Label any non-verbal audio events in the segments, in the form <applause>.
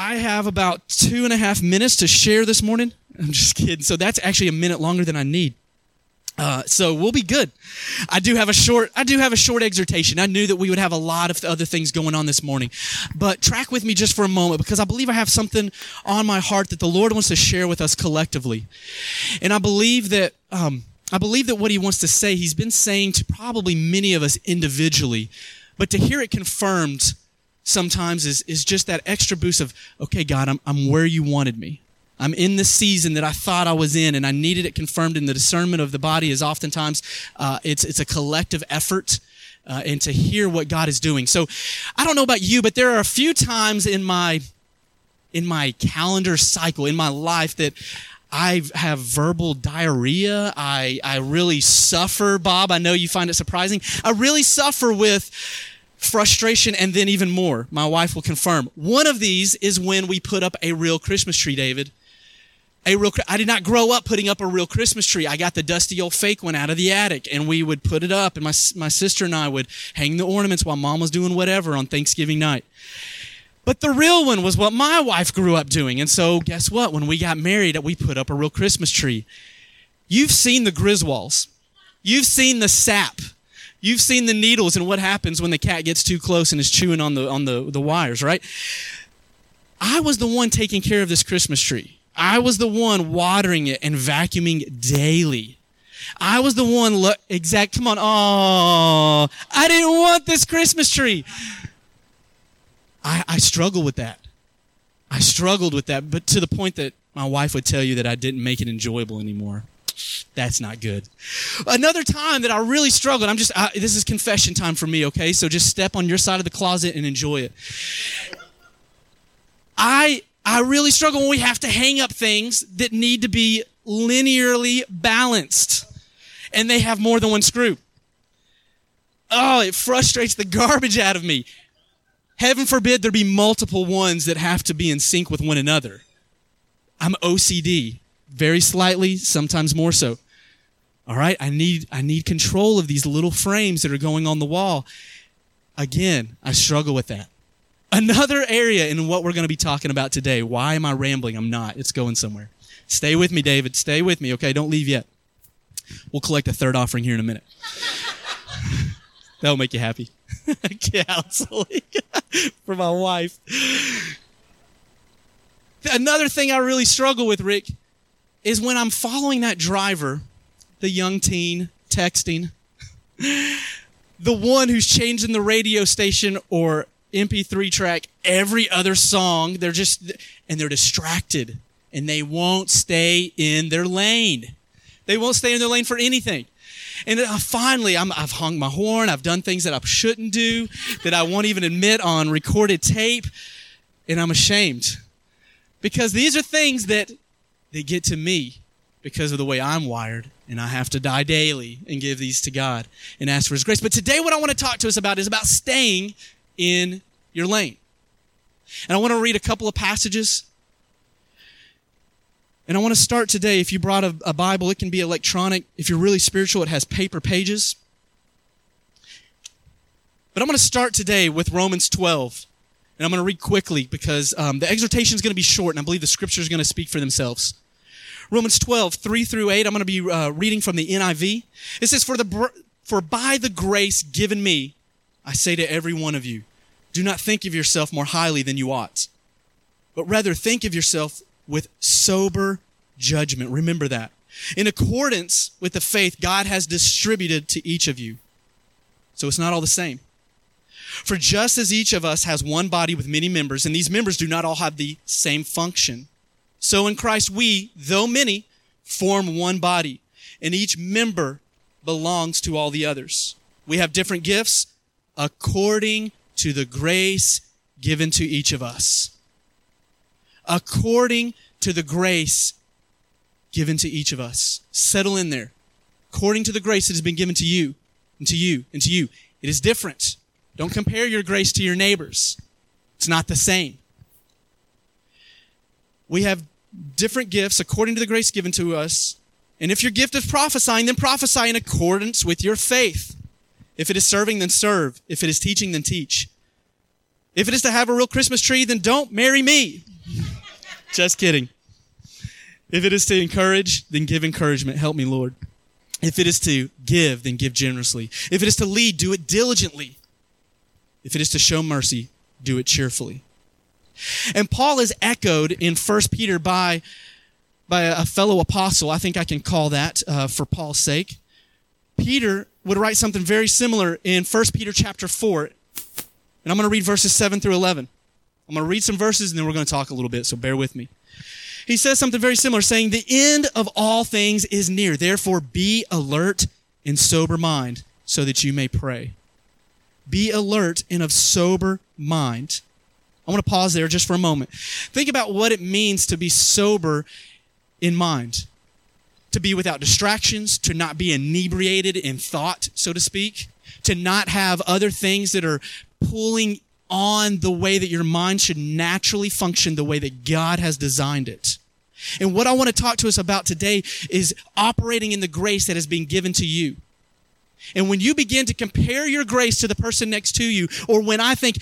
I have about two and a half minutes to share this morning. <laughs> I'm just kidding. So that's actually a minute longer than I need. Uh, so we'll be good. I do have a short. I do have a short exhortation. I knew that we would have a lot of other things going on this morning, but track with me just for a moment because I believe I have something on my heart that the Lord wants to share with us collectively, and I believe that um, I believe that what He wants to say, He's been saying to probably many of us individually, but to hear it confirmed sometimes is is just that extra boost of okay, God, I'm I'm where you wanted me. I'm in the season that I thought I was in, and I needed it confirmed. In the discernment of the body is oftentimes uh, it's it's a collective effort. Uh, and to hear what God is doing. So, I don't know about you, but there are a few times in my in my calendar cycle in my life that I have verbal diarrhea. I I really suffer, Bob. I know you find it surprising. I really suffer with frustration and then even more. My wife will confirm. One of these is when we put up a real Christmas tree, David a real I did not grow up putting up a real Christmas tree. I got the dusty old fake one out of the attic and we would put it up and my my sister and I would hang the ornaments while mom was doing whatever on Thanksgiving night. But the real one was what my wife grew up doing. And so guess what? When we got married, we put up a real Christmas tree. You've seen the Griswolds. You've seen the sap. You've seen the needles and what happens when the cat gets too close and is chewing on the on the, the wires, right? I was the one taking care of this Christmas tree. I was the one watering it and vacuuming daily. I was the one, lo- exact, come on, oh, I didn't want this Christmas tree. I, I struggle with that. I struggled with that, but to the point that my wife would tell you that I didn't make it enjoyable anymore. That's not good. Another time that I really struggled, I'm just, I, this is confession time for me, okay? So just step on your side of the closet and enjoy it. I I really struggle when we have to hang up things that need to be linearly balanced and they have more than one screw. Oh, it frustrates the <laughs> garbage out of me. Heaven forbid there be multiple ones that have to be in sync with one another. I'm OCD, very slightly, sometimes more so. All right, I need I need control of these little frames that are going on the wall. Again, I struggle with that. Another area in what we're going to be talking about today. Why am I rambling? I'm not. It's going somewhere. Stay with me, David. Stay with me, okay? Don't leave yet. We'll collect a third offering here in a minute. <laughs> That'll make you happy. <laughs> Counseling <laughs> for my wife. Another thing I really struggle with, Rick, is when I'm following that driver, the young teen texting, <laughs> the one who's changing the radio station or MP3 track every other song. They're just, and they're distracted and they won't stay in their lane. They won't stay in their lane for anything. And uh, finally, i have hung my horn. I've done things that I shouldn't do, that I won't even admit on recorded tape. And I'm ashamed because these are things that they get to me because of the way I'm wired. And I have to die daily and give these to God and ask for His grace. But today, what I want to talk to us about is about staying in your lane. And I want to read a couple of passages. And I want to start today. If you brought a, a, Bible, it can be electronic. If you're really spiritual, it has paper pages. But I'm going to start today with Romans 12. And I'm going to read quickly because um, the exhortation is going to be short, and I believe the scriptures are going to speak for themselves. Romans 12, 3 through 8, I'm going to be uh, reading from the NIV. It says, for, the, for by the grace given me, I say to every one of you, do not think of yourself more highly than you ought, but rather think of yourself with sober judgment. Remember that. In accordance with the faith God has distributed to each of you. So it's not all the same. For just as each of us has one body with many members, and these members do not all have the same function, so in Christ we, though many, form one body, and each member belongs to all the others. We have different gifts according to the grace given to each of us. According to the grace given to each of us. Settle in there. According to the grace that has been given to you, and to you, and to you. It is different. Don't compare your grace to your neighbor's. It's not the same. We have different gifts according to the grace given to us. And if your gift is prophesying, then prophesy in accordance with your faith. If it is serving, then serve. If it is teaching, then teach. If it is to have a real Christmas tree, then don't marry me. <laughs> Just kidding. If it is to encourage, then give encouragement. Help me, Lord. If it is to give, then give generously. If it is to lead, do it diligently. If it is to show mercy, do it cheerfully. And Paul is echoed in 1 Peter by, by a fellow apostle. I think I can call that uh, for Paul's sake. Peter would write something very similar in 1 Peter chapter 4. And I'm going to read verses 7 through 11. I'm going to read some verses and then we're going to talk a little bit, so bear with me. He says something very similar, saying, The end of all things is near. Therefore, be alert and sober mind so that you may pray. Be alert and of sober mind. I want to pause there just for a moment. Think about what it means to be sober in mind, to be without distractions, to not be inebriated in thought, so to speak, to not have other things that are pulling on the way that your mind should naturally function the way that God has designed it. And what I want to talk to us about today is operating in the grace that has been given to you. And when you begin to compare your grace to the person next to you, or when I think,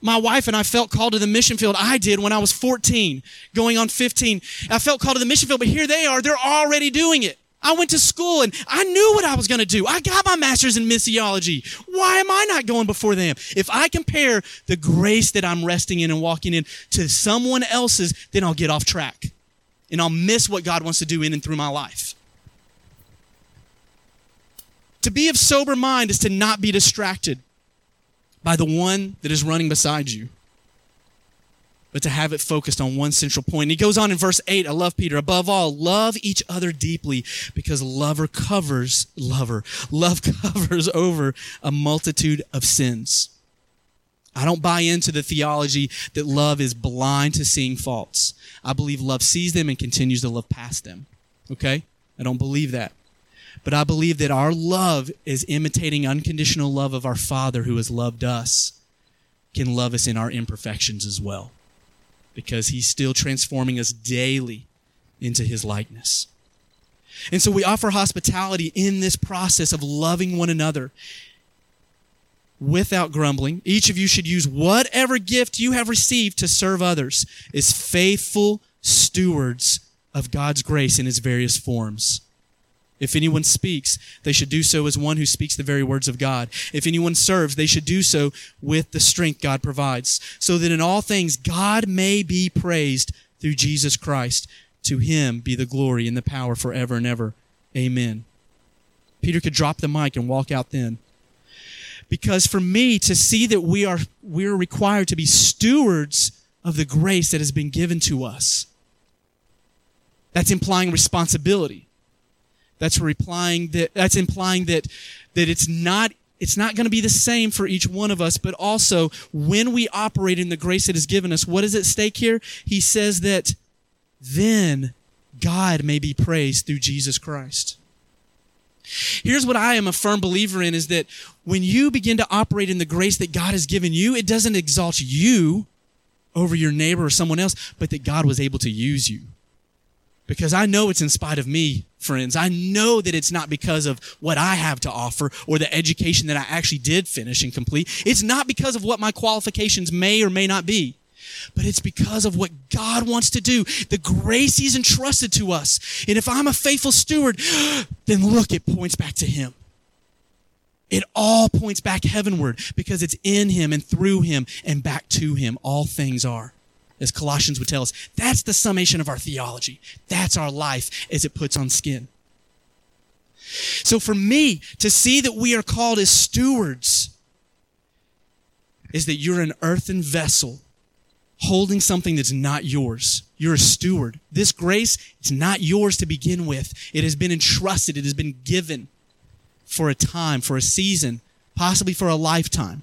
my wife and I felt called to the mission field. I did when I was 14, going on 15. I felt called to the mission field, but here they are. They're already doing it. I went to school and I knew what I was going to do. I got my master's in missiology. Why am I not going before them? If I compare the grace that I'm resting in and walking in to someone else's, then I'll get off track and I'll miss what God wants to do in and through my life. To be of sober mind is to not be distracted by the one that is running beside you, but to have it focused on one central point. He goes on in verse 8, I love Peter. Above all, love each other deeply because lover covers, lover, love <laughs> covers over a multitude of sins. I don't buy into the theology that love is blind to seeing faults. I believe love sees them and continues to love past them. Okay? I don't believe that. But I believe that our love is imitating unconditional love of our Father who has loved us, can love us in our imperfections as well. Because he's still transforming us daily into his likeness. And so we offer hospitality in this process of loving one another without grumbling. Each of you should use whatever gift you have received to serve others as faithful stewards of God's grace in its various forms. If anyone speaks, they should do so as one who speaks the very words of God. If anyone serves, they should do so with the strength God provides, so that in all things God may be praised through Jesus Christ. To him be the glory and the power forever and ever. Amen. Peter could drop the mic and walk out then. Because for me to see that we are, we're required to be stewards of the grace that has been given to us, that's implying responsibility. That's replying that, that's implying that, that it's not it's not going to be the same for each one of us, but also when we operate in the grace that is given us, what is at stake here? He says that then God may be praised through Jesus Christ. Here's what I am a firm believer in is that when you begin to operate in the grace that God has given you, it doesn't exalt you over your neighbor or someone else, but that God was able to use you. Because I know it's in spite of me, friends. I know that it's not because of what I have to offer or the education that I actually did finish and complete. It's not because of what my qualifications may or may not be but it's because of what God wants to do, the grace He's entrusted to us. And if I'm a faithful steward, <gasps> then look, it points back to Him. It all points back heavenward because it's in Him and through Him and back to Him. All things are. As Colossians would tell us, that's the summation of our theology. That's our life as it puts on skin. So for me, to see that we are called as stewards is that you're an earthen vessel holding something that's not yours. You're a steward. This grace is not yours to begin with. It has been entrusted. It has been given for a time, for a season, possibly for a lifetime,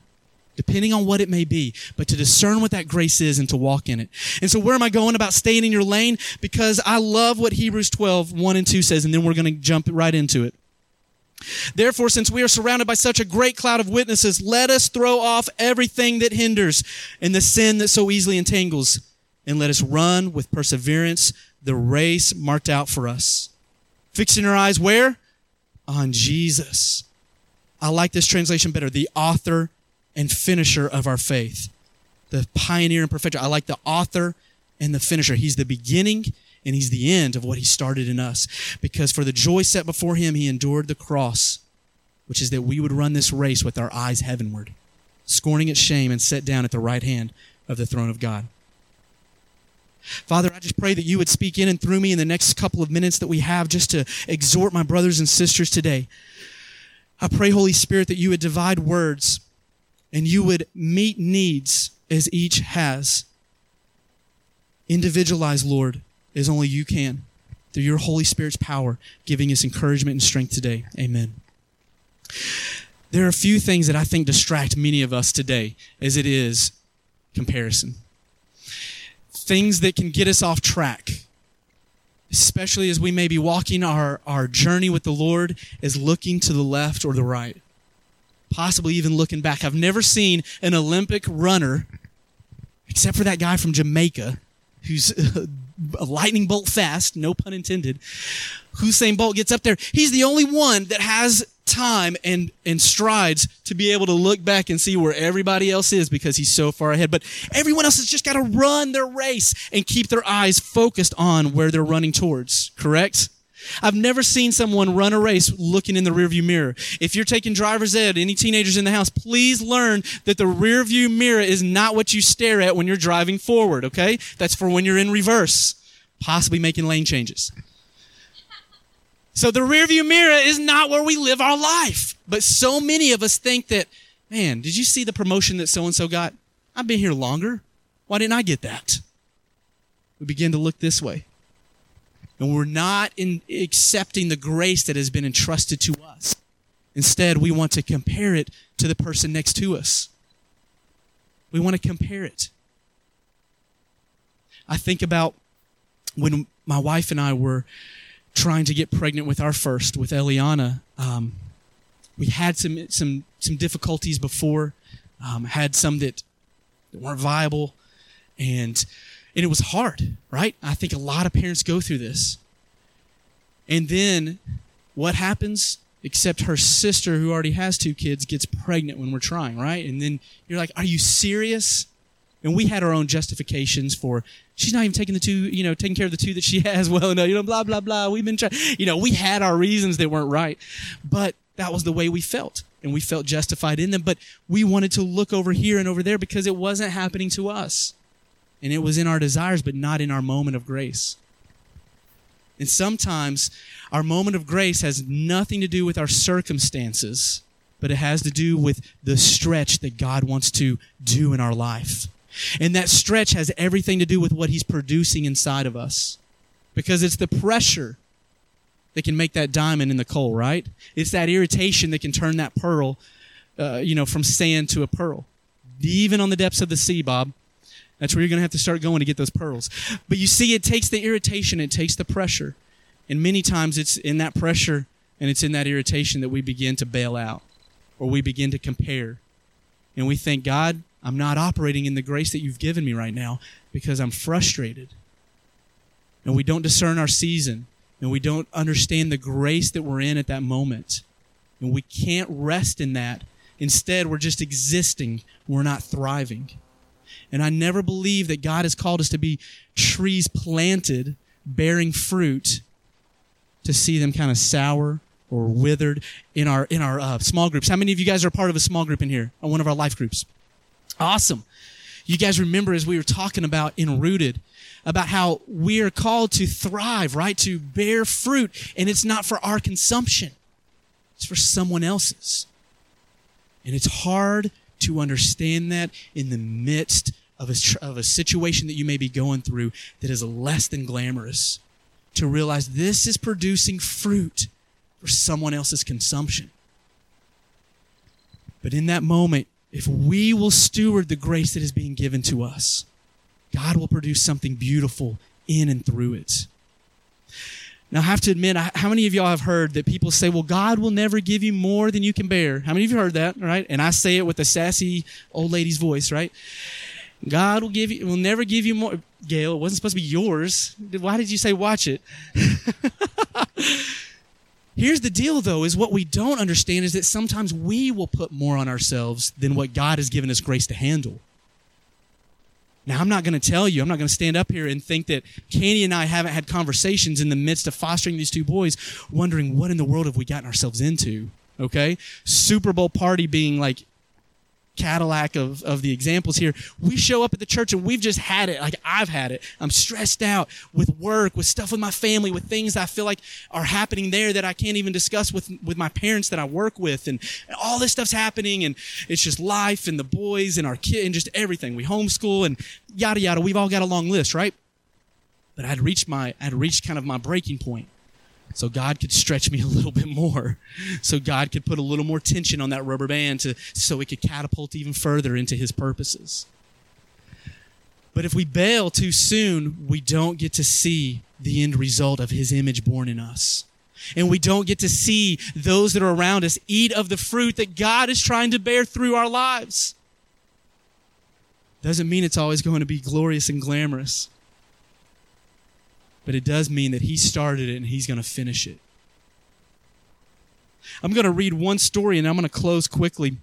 depending on what it may be. But to discern what that grace is and to walk in it. And so where am I going about staying in your lane? Because I love what Hebrews 12, 1 and 2 says, and then we're going to jump right into it. Therefore, since we are surrounded by such a great cloud of witnesses, let us throw off everything that hinders and the sin that so easily entangles, and let us run with perseverance the race marked out for us. Fixing our eyes where? On Jesus. I like this translation better. The author and finisher of our faith. The pioneer and perfecter. I like the author and the finisher. He's the beginning and he's the end of what he started in us. Because for the joy set before him, he endured the cross, which is that we would run this race with our eyes heavenward, scorning its shame and set down at the right hand of the throne of God. Father, I just pray that you would speak in and through me in the next couple of minutes that we have just to exhort my brothers and sisters today. I pray, Holy Spirit, that you would divide words and you would meet needs as each has. Individualize, Lord, as only you can through your Holy Spirit's power, giving us encouragement and strength today. Amen. There are a few things that I think distract many of us today, as it is comparison. Things that can get us off track, especially as we may be walking our, our journey with the Lord, is looking to the left or the right, possibly even looking back. I've never seen an Olympic runner, except for that guy from Jamaica, who's <laughs> a lightning bolt fast, no pun intended. Usain Bolt gets up there. He's the only one that has time and, and strides to be able to look back and see where everybody else is because he's so far ahead. But everyone else has just got to run their race and keep their eyes focused on where they're running towards, correct? I've never seen someone run a race looking in the rearview mirror. If you're taking driver's ed, any teenagers in the house, please learn that the rearview mirror is not what you stare at when you're driving forward, okay? That's for when you're in reverse, possibly making lane changes. So the rearview mirror is not where we live our life. But so many of us think that, man, did you see the promotion that so and so got? I've been here longer. Why didn't I get that? We begin to look this way. And we're not in accepting the grace that has been entrusted to us. Instead, we want to compare it to the person next to us. We want to compare it. I think about when my wife and I were trying to get pregnant with our first, with Eliana. Um, we had some some some difficulties before, um, had some that, that weren't viable, and and it was hard, right? I think a lot of parents go through this. And then what happens? Except her sister, who already has two kids, gets pregnant when we're trying, right? And then you're like, "Are you serious?" And we had our own justifications for she's not even taking the two, you know, taking care of the two that she <laughs> has well enough, you know, blah, blah, blah. We've been trying, you know, we had our reasons that weren't right, but that was the way we felt and we felt justified in them. But we wanted to look over here and over there because it wasn't happening to us. And it was in our desires, but not in our moment of grace. And sometimes our moment of grace has nothing to do with our circumstances, but it has to do with the stretch that God wants to do in our life. And that stretch has everything to do with what he's producing inside of us. Because it's the pressure that can make that diamond in the coal, right? It's that irritation that can turn that pearl, uh, you know, from sand to a pearl. Even on the depths of the sea, Bob. That's where you're going to have to start going to get those pearls. But you see, it takes the irritation, it takes the pressure. And many times it's in that pressure and it's in that irritation that we begin to bail out or we begin to compare. And we think, God, I'm not operating in the grace that you've given me right now because I'm frustrated. And we don't discern our season and we don't understand the grace that we're in at that moment. And we can't rest in that. Instead, we're just existing. We're not thriving. And I never believe that God has called us to be trees planted, bearing fruit, to see them kind of sour or withered in our in our uh, small groups. How many of you guys are part of a small group in here? Or one of our life groups? Awesome. You guys remember as we were talking about in Rooted, about how we are called to thrive, right? To bear fruit. And it's not for our consumption, it's for someone else's. And it's hard to understand that in the midst of a, of a situation that you may be going through that is less than glamorous. To realize this is producing fruit for someone else's consumption. But in that moment, if we will steward the grace that is being given to us, God will produce something beautiful in and through it. Now, I have to admit, how many of y'all have heard that people say, well, God will never give you more than you can bear? How many of you heard that, right? And I say it with a sassy old lady's voice, right? God will give you, will never give you more. Gail, it wasn't supposed to be yours. Why did you say watch it? <laughs> Here's the deal, though, is what we don't understand is that sometimes we will put more on ourselves than what God has given us grace to handle. Now, I'm not going to tell you, I'm not going to stand up here and think that Candy and I haven't had conversations in the midst of fostering these two boys, wondering what in the world have we gotten ourselves into. Okay? Super Bowl party being like Cadillac of, of the examples here. We show up at the church and we've just had it. Like I've had it. I'm stressed out with work, with stuff with my family, with things I feel like are happening there that I can't even discuss with, with my parents that I work with. And, all this stuff's happening and it's just life and the boys and our kid and just everything. We homeschool and yada yada. We've all got a long list, right? But I'd reached my, I'd reached kind of my breaking point so God could stretch me a little bit more. So God could put a little more tension on that rubber band to, so it could catapult even further into his purposes. But if we bail too soon, we don't get to see the end result of his image born in us. And we don't get to see those that are around us eat of the fruit that God is trying to bear through our lives. Doesn't mean it's always going to be glorious and glamorous but it does mean that he started it and he's going to finish it. I'm going to read one story and I'm going to close quickly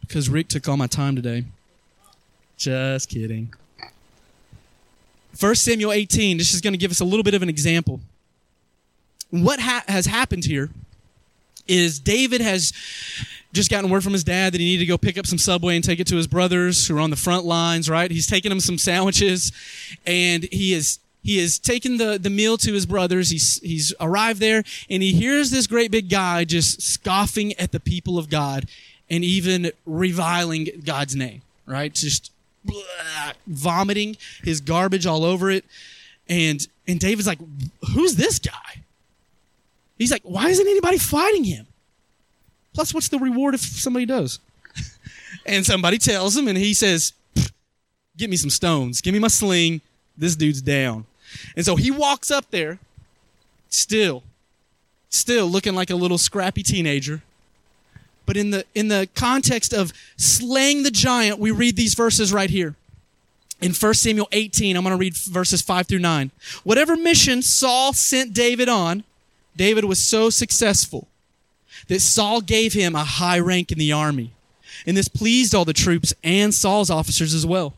because Rick took all my time today. Just kidding. 1 Samuel 18, this is going to give us a little bit of an example. What ha- has happened here is David has just gotten word from his dad that he needed to go pick up some Subway and take it to his brothers who are on the front lines, right? He's taking them some sandwiches and he is he has taken the, the meal to his brothers. He's, he's arrived there and he hears this great big guy just scoffing at the people of God and even reviling God's name, right? Just blah, vomiting his garbage all over it. And, and David's like, who's this guy? He's like, why isn't anybody fighting him? Plus, what's the reward if somebody does? <laughs> and somebody tells him and he says, get me some stones. Give me my sling. This dude's down. And so he walks up there, still, still looking like a little scrappy teenager. But in the in the context of slaying the giant, we read these verses right here. In 1 Samuel 18, I'm going to read verses 5 through 9. Whatever mission Saul sent David on, David was so successful that Saul gave him a high rank in the army. And this pleased all the troops and Saul's officers as well.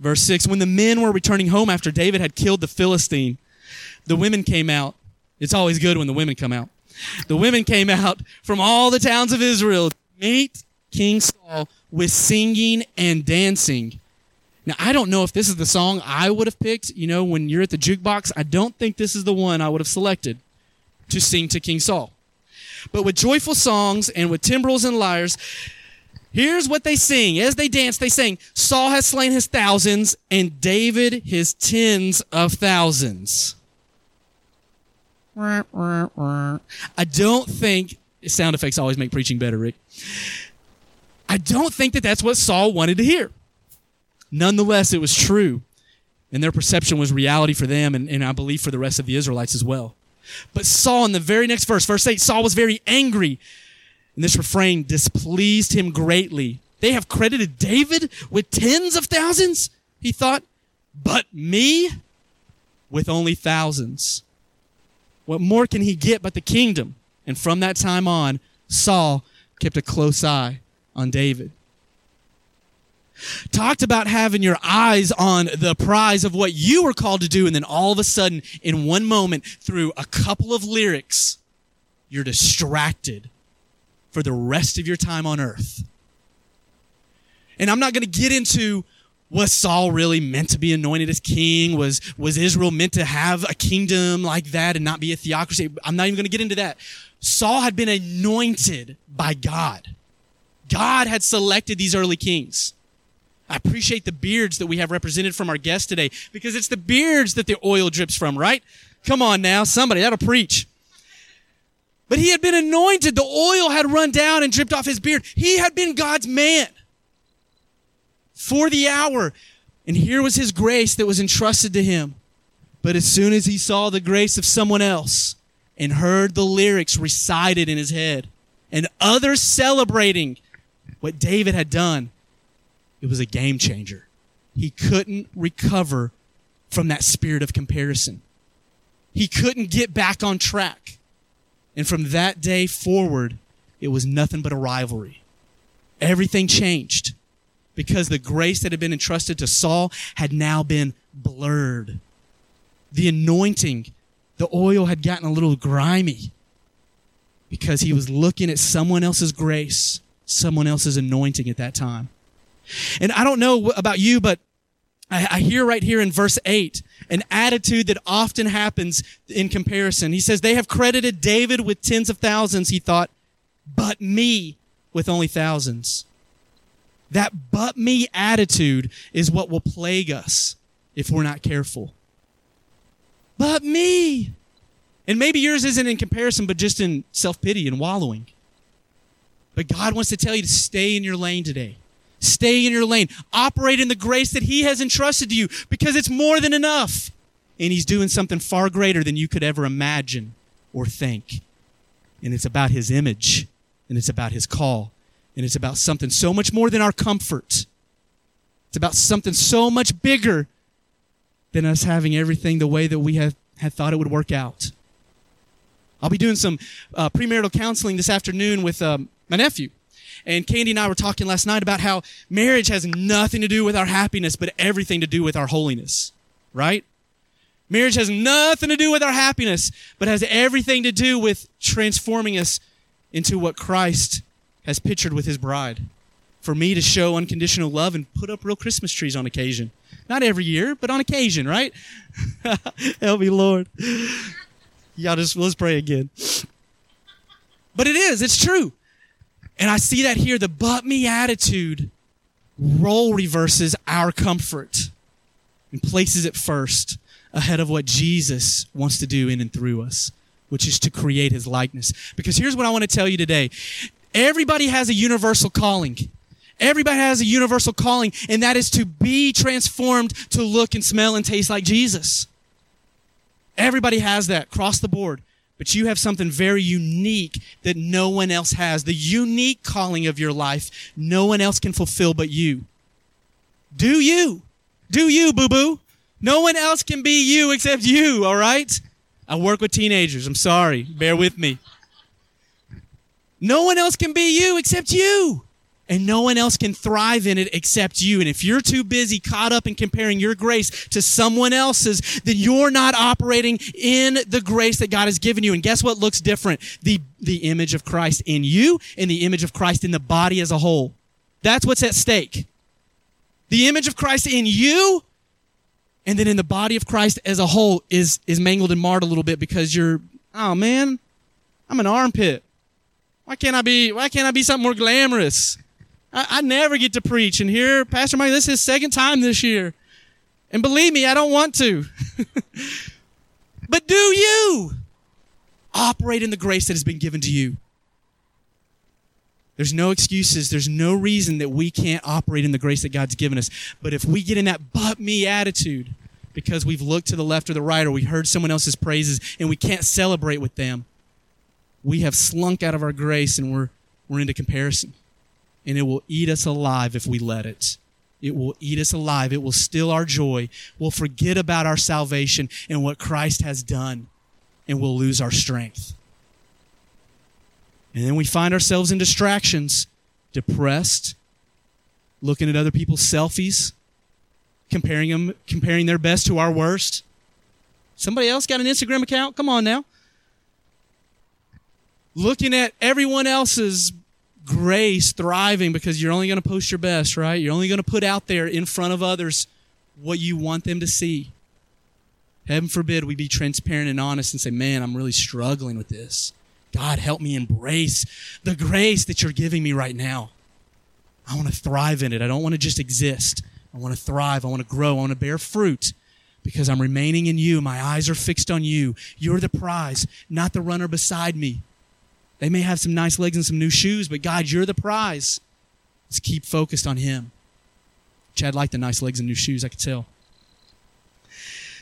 Verse 6 When the men were returning home after David had killed the Philistine, the women came out. It's always good when the women come out. The women came out from all the towns of Israel to meet King Saul with singing and dancing. Now, I don't know if this is the song I would have picked. You know, when you're at the jukebox, I don't think this is the one I would have selected to sing to King Saul. But with joyful songs and with timbrels and lyres, Here's what they sing. As they dance, they sing, Saul has slain his thousands and David his tens of thousands. I don't think sound effects always make preaching better, Rick. I don't think that that's what Saul wanted to hear. Nonetheless, it was true. And their perception was reality for them, and, and I believe for the rest of the Israelites as well. But Saul, in the very next verse, verse 8, Saul was very angry and this refrain displeased him greatly. They have credited David with tens of thousands, he thought, but me with only thousands. What more can he get but the kingdom? And from that time on, Saul kept a close eye on David. Talked about having your eyes on the prize of what you were called to do, and then all of a sudden, in one moment, through a couple of lyrics, you're distracted for the rest of your time on earth. And I'm not going to get into was Saul really meant to be anointed as king? Was, was Israel meant to have a kingdom like that and not be a theocracy? I'm not even going to get into that. Saul had been anointed by God. God had selected these early kings. I appreciate the beards that we have represented from our guests today because it's the beards that the oil drips from, right? Come on now, somebody, that'll preach. But he had been anointed. The oil had run down and dripped off his beard. He had been God's man for the hour. And here was his grace that was entrusted to him. But as soon as he saw the grace of someone else and heard the lyrics recited in his head and others celebrating what David had done, it was a game changer. He couldn't recover from that spirit of comparison. He couldn't get back on track. And from that day forward, it was nothing but a rivalry. Everything changed because the grace that had been entrusted to Saul had now been blurred. The anointing, the oil had gotten a little grimy because he was looking at someone else's grace, someone else's anointing at that time. And I don't know about you, but I, hear right here in verse 8 an attitude that often happens in comparison. He says, They have credited David with tens of thousands, he thought, but me with only thousands. That but me attitude is what will plague us if we're not careful. But me. And maybe yours isn't in comparison, but just in self pity and wallowing. But God wants to tell you to stay in your lane today. Stay in your lane. Operate in the grace that He has entrusted to you because it's more than enough. And He's doing something far greater than you could ever imagine or think. And it's about His image, and it's about His call, and it's about something so much more than our comfort. It's about something so much bigger than us having everything the way that we have had thought it would work out. I'll be doing some uh, premarital counseling this afternoon with um, my nephew. And Candy and I were talking last night about how marriage has nothing to do with our happiness, but everything to do with our holiness, right? Marriage has nothing to do with our happiness, but has everything to do with transforming us into what Christ has pictured with his bride. For me to show unconditional love and put up real Christmas trees on occasion. Not every year, but on occasion, right? <laughs> Help me, Lord. Y'all just, let's pray again. But it is, it's true. And I see that here. The but me attitude role reverses our comfort and places it first ahead of what Jesus wants to do in and through us, which is to create his likeness. Because here's what I want to tell you today everybody has a universal calling. Everybody has a universal calling, and that is to be transformed to look and smell and taste like Jesus. Everybody has that across the board. But you have something very unique that no one else has. The unique calling of your life, no one else can fulfill but you. Do you. Do you, boo boo. No one else can be you except you, all right? I work with teenagers. I'm sorry. Bear with me. No one else can be you except you and no one else can thrive in it except you. And if you're too busy caught up in comparing your grace to someone else's, then you're not operating in the grace that God has given you. And guess what looks different? The, the image of Christ in you and the image of Christ in the body as a whole. That's what's at stake. The image of Christ in you and then in the body of Christ as a whole is, is mangled and marred a little bit because you're, oh man, I'm an armpit. Why can't I be, why can't I be something more glamorous? I, I never get to preach. And here, Pastor Mike, this is his second time this year. And believe me, I don't want to. <laughs> but do you operate in the grace that has been given to you? There's no excuses. There's no reason that we can't operate in the grace that God's given us. But if we get in that but me attitude because we've looked to the left or the right or we heard someone else's praises and we can't celebrate with them, we have slunk out of our grace and we're, we're into comparison and it will eat us alive if we let it. It will eat us alive. It will steal our joy. We'll forget about our salvation and what Christ has done, and we'll lose our strength. And then we find ourselves in distractions, depressed, looking at other people's selfies, comparing them, comparing their best to our worst. Somebody else got an Instagram account? Come on now. Looking at everyone else's grace thriving because you're only going to post your best, right? You're only going to put out there in front of others what you want them to see. Heaven forbid we be transparent and honest and say, man, I'm really struggling with this. God, help me embrace the grace that you're giving me right now. I want to thrive in it. I don't want to just exist. I want to thrive. I want to grow. I want to bear fruit because I'm remaining in you. My eyes are fixed on you. You're the prize, not the runner beside me. They may have some nice legs and some new shoes, but God, you're the prize. Let's keep focused on Him. Chad liked the nice legs and new shoes, I could tell.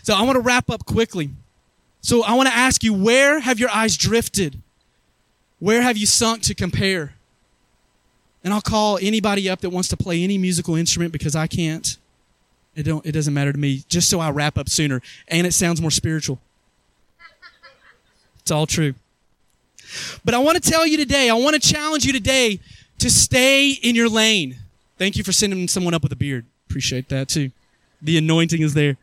So I want to wrap up quickly. So I want to ask you, where have your eyes drifted? Where have you sunk to compare? And I'll call anybody up that wants to play any musical instrument because I can't. It don't it doesn't matter to me, just so I wrap up sooner. And it sounds more spiritual. It's all true. But I want to tell you today, I want to challenge you today to stay in your lane. Thank you for sending someone up with a beard. Appreciate that too. The anointing is there.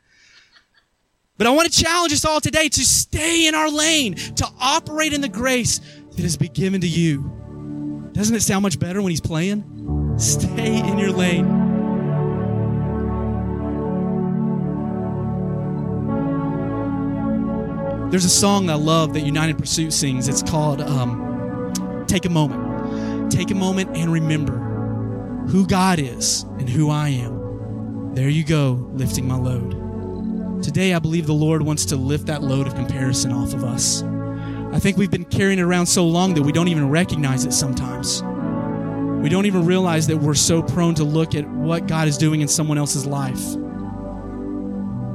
But I want to challenge us all today to stay in our lane, to operate in the grace that has been given to you. Doesn't it sound much better when he's playing? Stay in your lane. There's a song I love that United Pursuit sings. It's called um, Take a Moment. Take a moment and remember who God is and who I am. There you go, lifting my load. Today, I believe the Lord wants to lift that load of comparison off of us. I think we've been carrying it around so long that we don't even recognize it sometimes. We don't even realize that we're so prone to look at what God is doing in someone else's life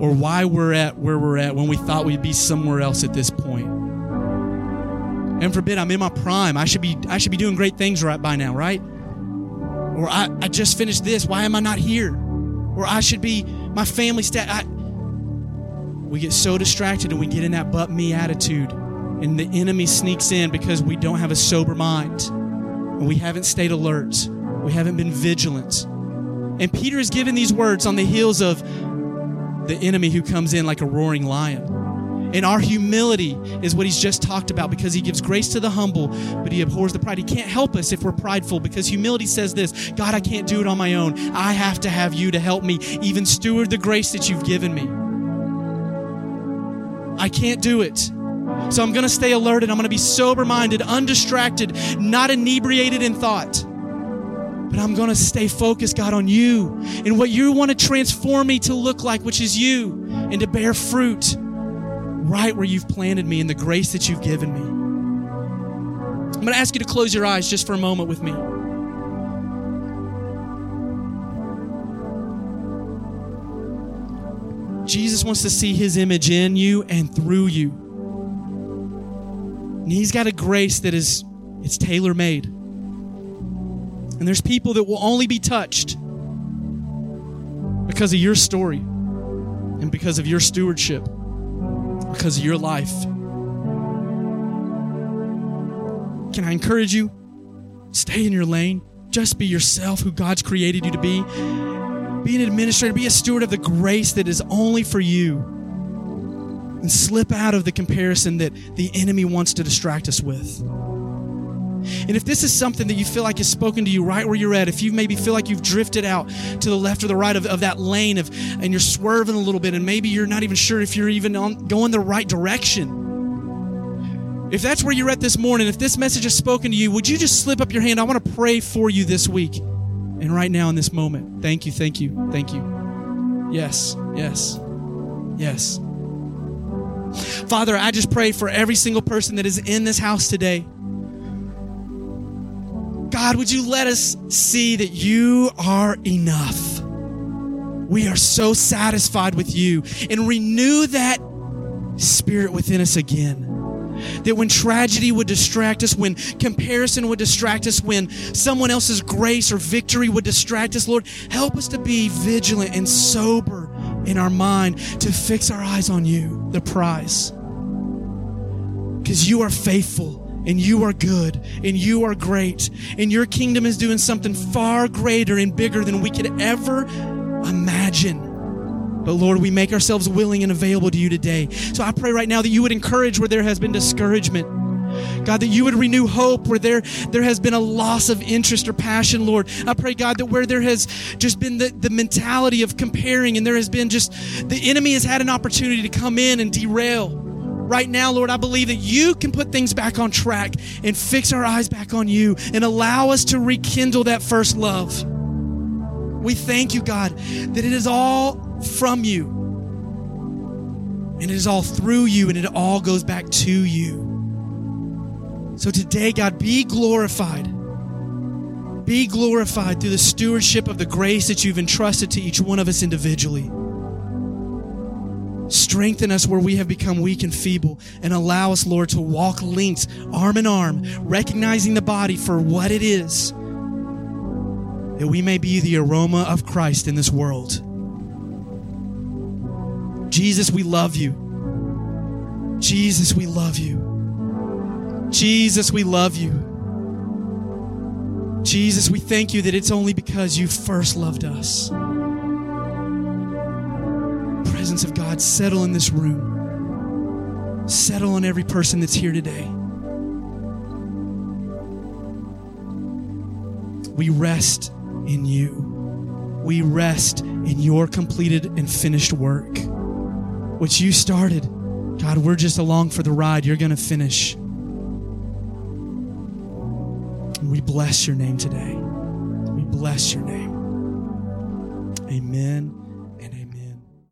or why we're at where we're at when we thought we'd be somewhere else at this point. And forbid I'm in my prime. I should be I should be doing great things right by now, right? Or I, I just finished this. Why am I not here? Or I should be my family stat. I, we get so distracted and we get in that but me attitude. And the enemy sneaks in because we don't have a sober mind. And we haven't stayed alert. We haven't been vigilant. And Peter is given these words on the heels of the enemy who comes in like a roaring lion. And our humility is what he's just talked about because he gives grace to the humble, but he abhors the pride. He can't help us if we're prideful because humility says this God, I can't do it on my own. I have to have you to help me, even steward the grace that you've given me. I can't do it. So I'm going to stay alert and I'm going to be sober minded, undistracted, not inebriated in thought. But I'm going to stay focused, God, on you and what you want to transform me to look like, which is you, and to bear fruit right where you've planted me in the grace that you've given me. I'm going to ask you to close your eyes just for a moment with me. Jesus wants to see his image in you and through you. And he's got a grace that is it's tailor-made. And there's people that will only be touched because of your story and because of your stewardship, because of your life. Can I encourage you? Stay in your lane. Just be yourself, who God's created you to be. Be an administrator, be a steward of the grace that is only for you. And slip out of the comparison that the enemy wants to distract us with. And if this is something that you feel like is spoken to you right where you're at, if you maybe feel like you've drifted out to the left or the right of, of that lane of and you're swerving a little bit and maybe you're not even sure if you're even on, going the right direction. If that's where you're at this morning, if this message has spoken to you, would you just slip up your hand? I want to pray for you this week and right now in this moment. Thank you, thank you, thank you. Yes, yes, yes. Father, I just pray for every single person that is in this house today. God, would you let us see that you are enough? We are so satisfied with you and renew that spirit within us again. That when tragedy would distract us, when comparison would distract us, when someone else's grace or victory would distract us, Lord, help us to be vigilant and sober in our mind to fix our eyes on you, the prize. Because you are faithful and you are good and you are great and your kingdom is doing something far greater and bigger than we could ever imagine. But Lord, we make ourselves willing and available to you today. So I pray right now that you would encourage where there has been discouragement. God, that you would renew hope where there, there has been a loss of interest or passion, Lord. I pray, God, that where there has just been the, the mentality of comparing and there has been just the enemy has had an opportunity to come in and derail right now, Lord, I believe that you can put things back on track and fix our eyes back on you and allow us to rekindle that first love. We thank you, God, that it is all from you and it is all through you and it all goes back to you. So today, God, be glorified. Be glorified through the stewardship of the grace that you've entrusted to each one of us individually. Strengthen us where we have become weak and feeble, and allow us, Lord, to walk linked, arm in arm, recognizing the body for what it is, that we may be the aroma of Christ in this world. Jesus, we love you. Jesus, we love you. Jesus, we love you. Jesus, we thank you that it's only because you first loved us. Presence of God, settle in this room. Settle on every person that's here today. We rest in you. We rest in your completed and finished work. Which you started. God, we're just along for the ride. You're going to finish. We bless your name today. We bless your name. Amen.